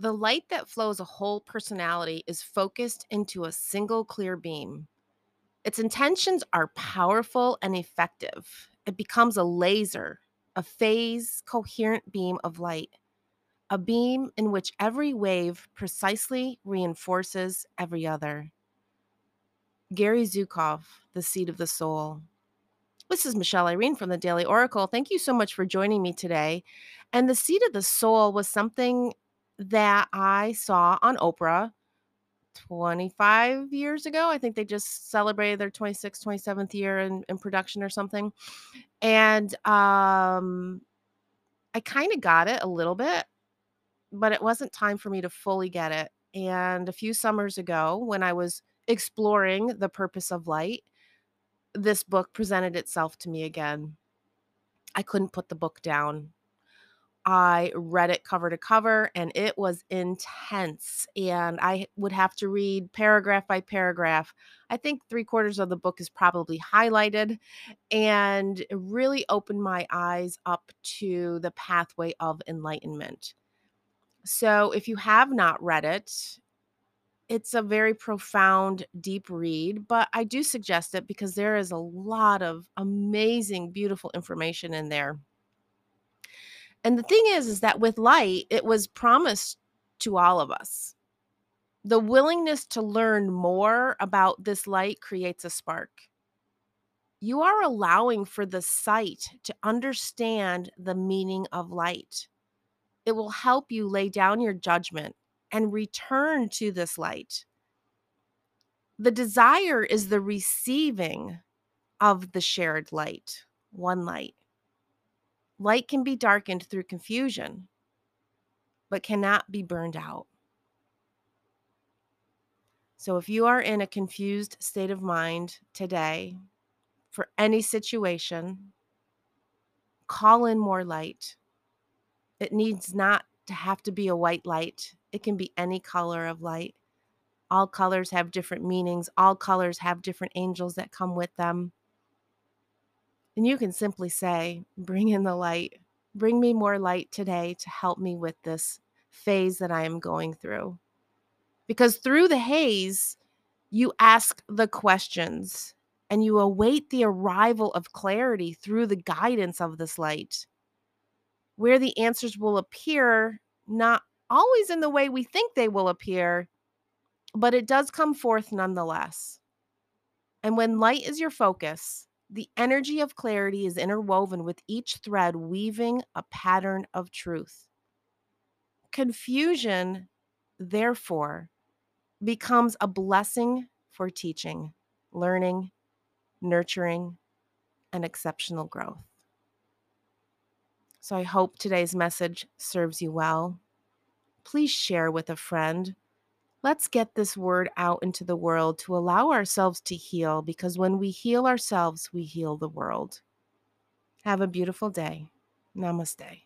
The light that flows a whole personality is focused into a single clear beam. Its intentions are powerful and effective. It becomes a laser, a phase coherent beam of light, a beam in which every wave precisely reinforces every other. Gary Zukav, The Seat of the Soul. This is Michelle Irene from the Daily Oracle. Thank you so much for joining me today. And the seed of the soul was something that I saw on Oprah 25 years ago. I think they just celebrated their 26th, 27th year in, in production or something. And um, I kind of got it a little bit, but it wasn't time for me to fully get it. And a few summers ago, when I was exploring the purpose of light, this book presented itself to me again. I couldn't put the book down. I read it cover to cover and it was intense. And I would have to read paragraph by paragraph. I think three quarters of the book is probably highlighted and it really opened my eyes up to the pathway of enlightenment. So if you have not read it, it's a very profound, deep read, but I do suggest it because there is a lot of amazing, beautiful information in there. And the thing is, is that with light, it was promised to all of us. The willingness to learn more about this light creates a spark. You are allowing for the sight to understand the meaning of light. It will help you lay down your judgment and return to this light. The desire is the receiving of the shared light, one light. Light can be darkened through confusion, but cannot be burned out. So, if you are in a confused state of mind today for any situation, call in more light. It needs not to have to be a white light, it can be any color of light. All colors have different meanings, all colors have different angels that come with them. And you can simply say, Bring in the light. Bring me more light today to help me with this phase that I am going through. Because through the haze, you ask the questions and you await the arrival of clarity through the guidance of this light, where the answers will appear not always in the way we think they will appear, but it does come forth nonetheless. And when light is your focus, the energy of clarity is interwoven with each thread, weaving a pattern of truth. Confusion, therefore, becomes a blessing for teaching, learning, nurturing, and exceptional growth. So I hope today's message serves you well. Please share with a friend Let's get this word out into the world to allow ourselves to heal because when we heal ourselves, we heal the world. Have a beautiful day. Namaste.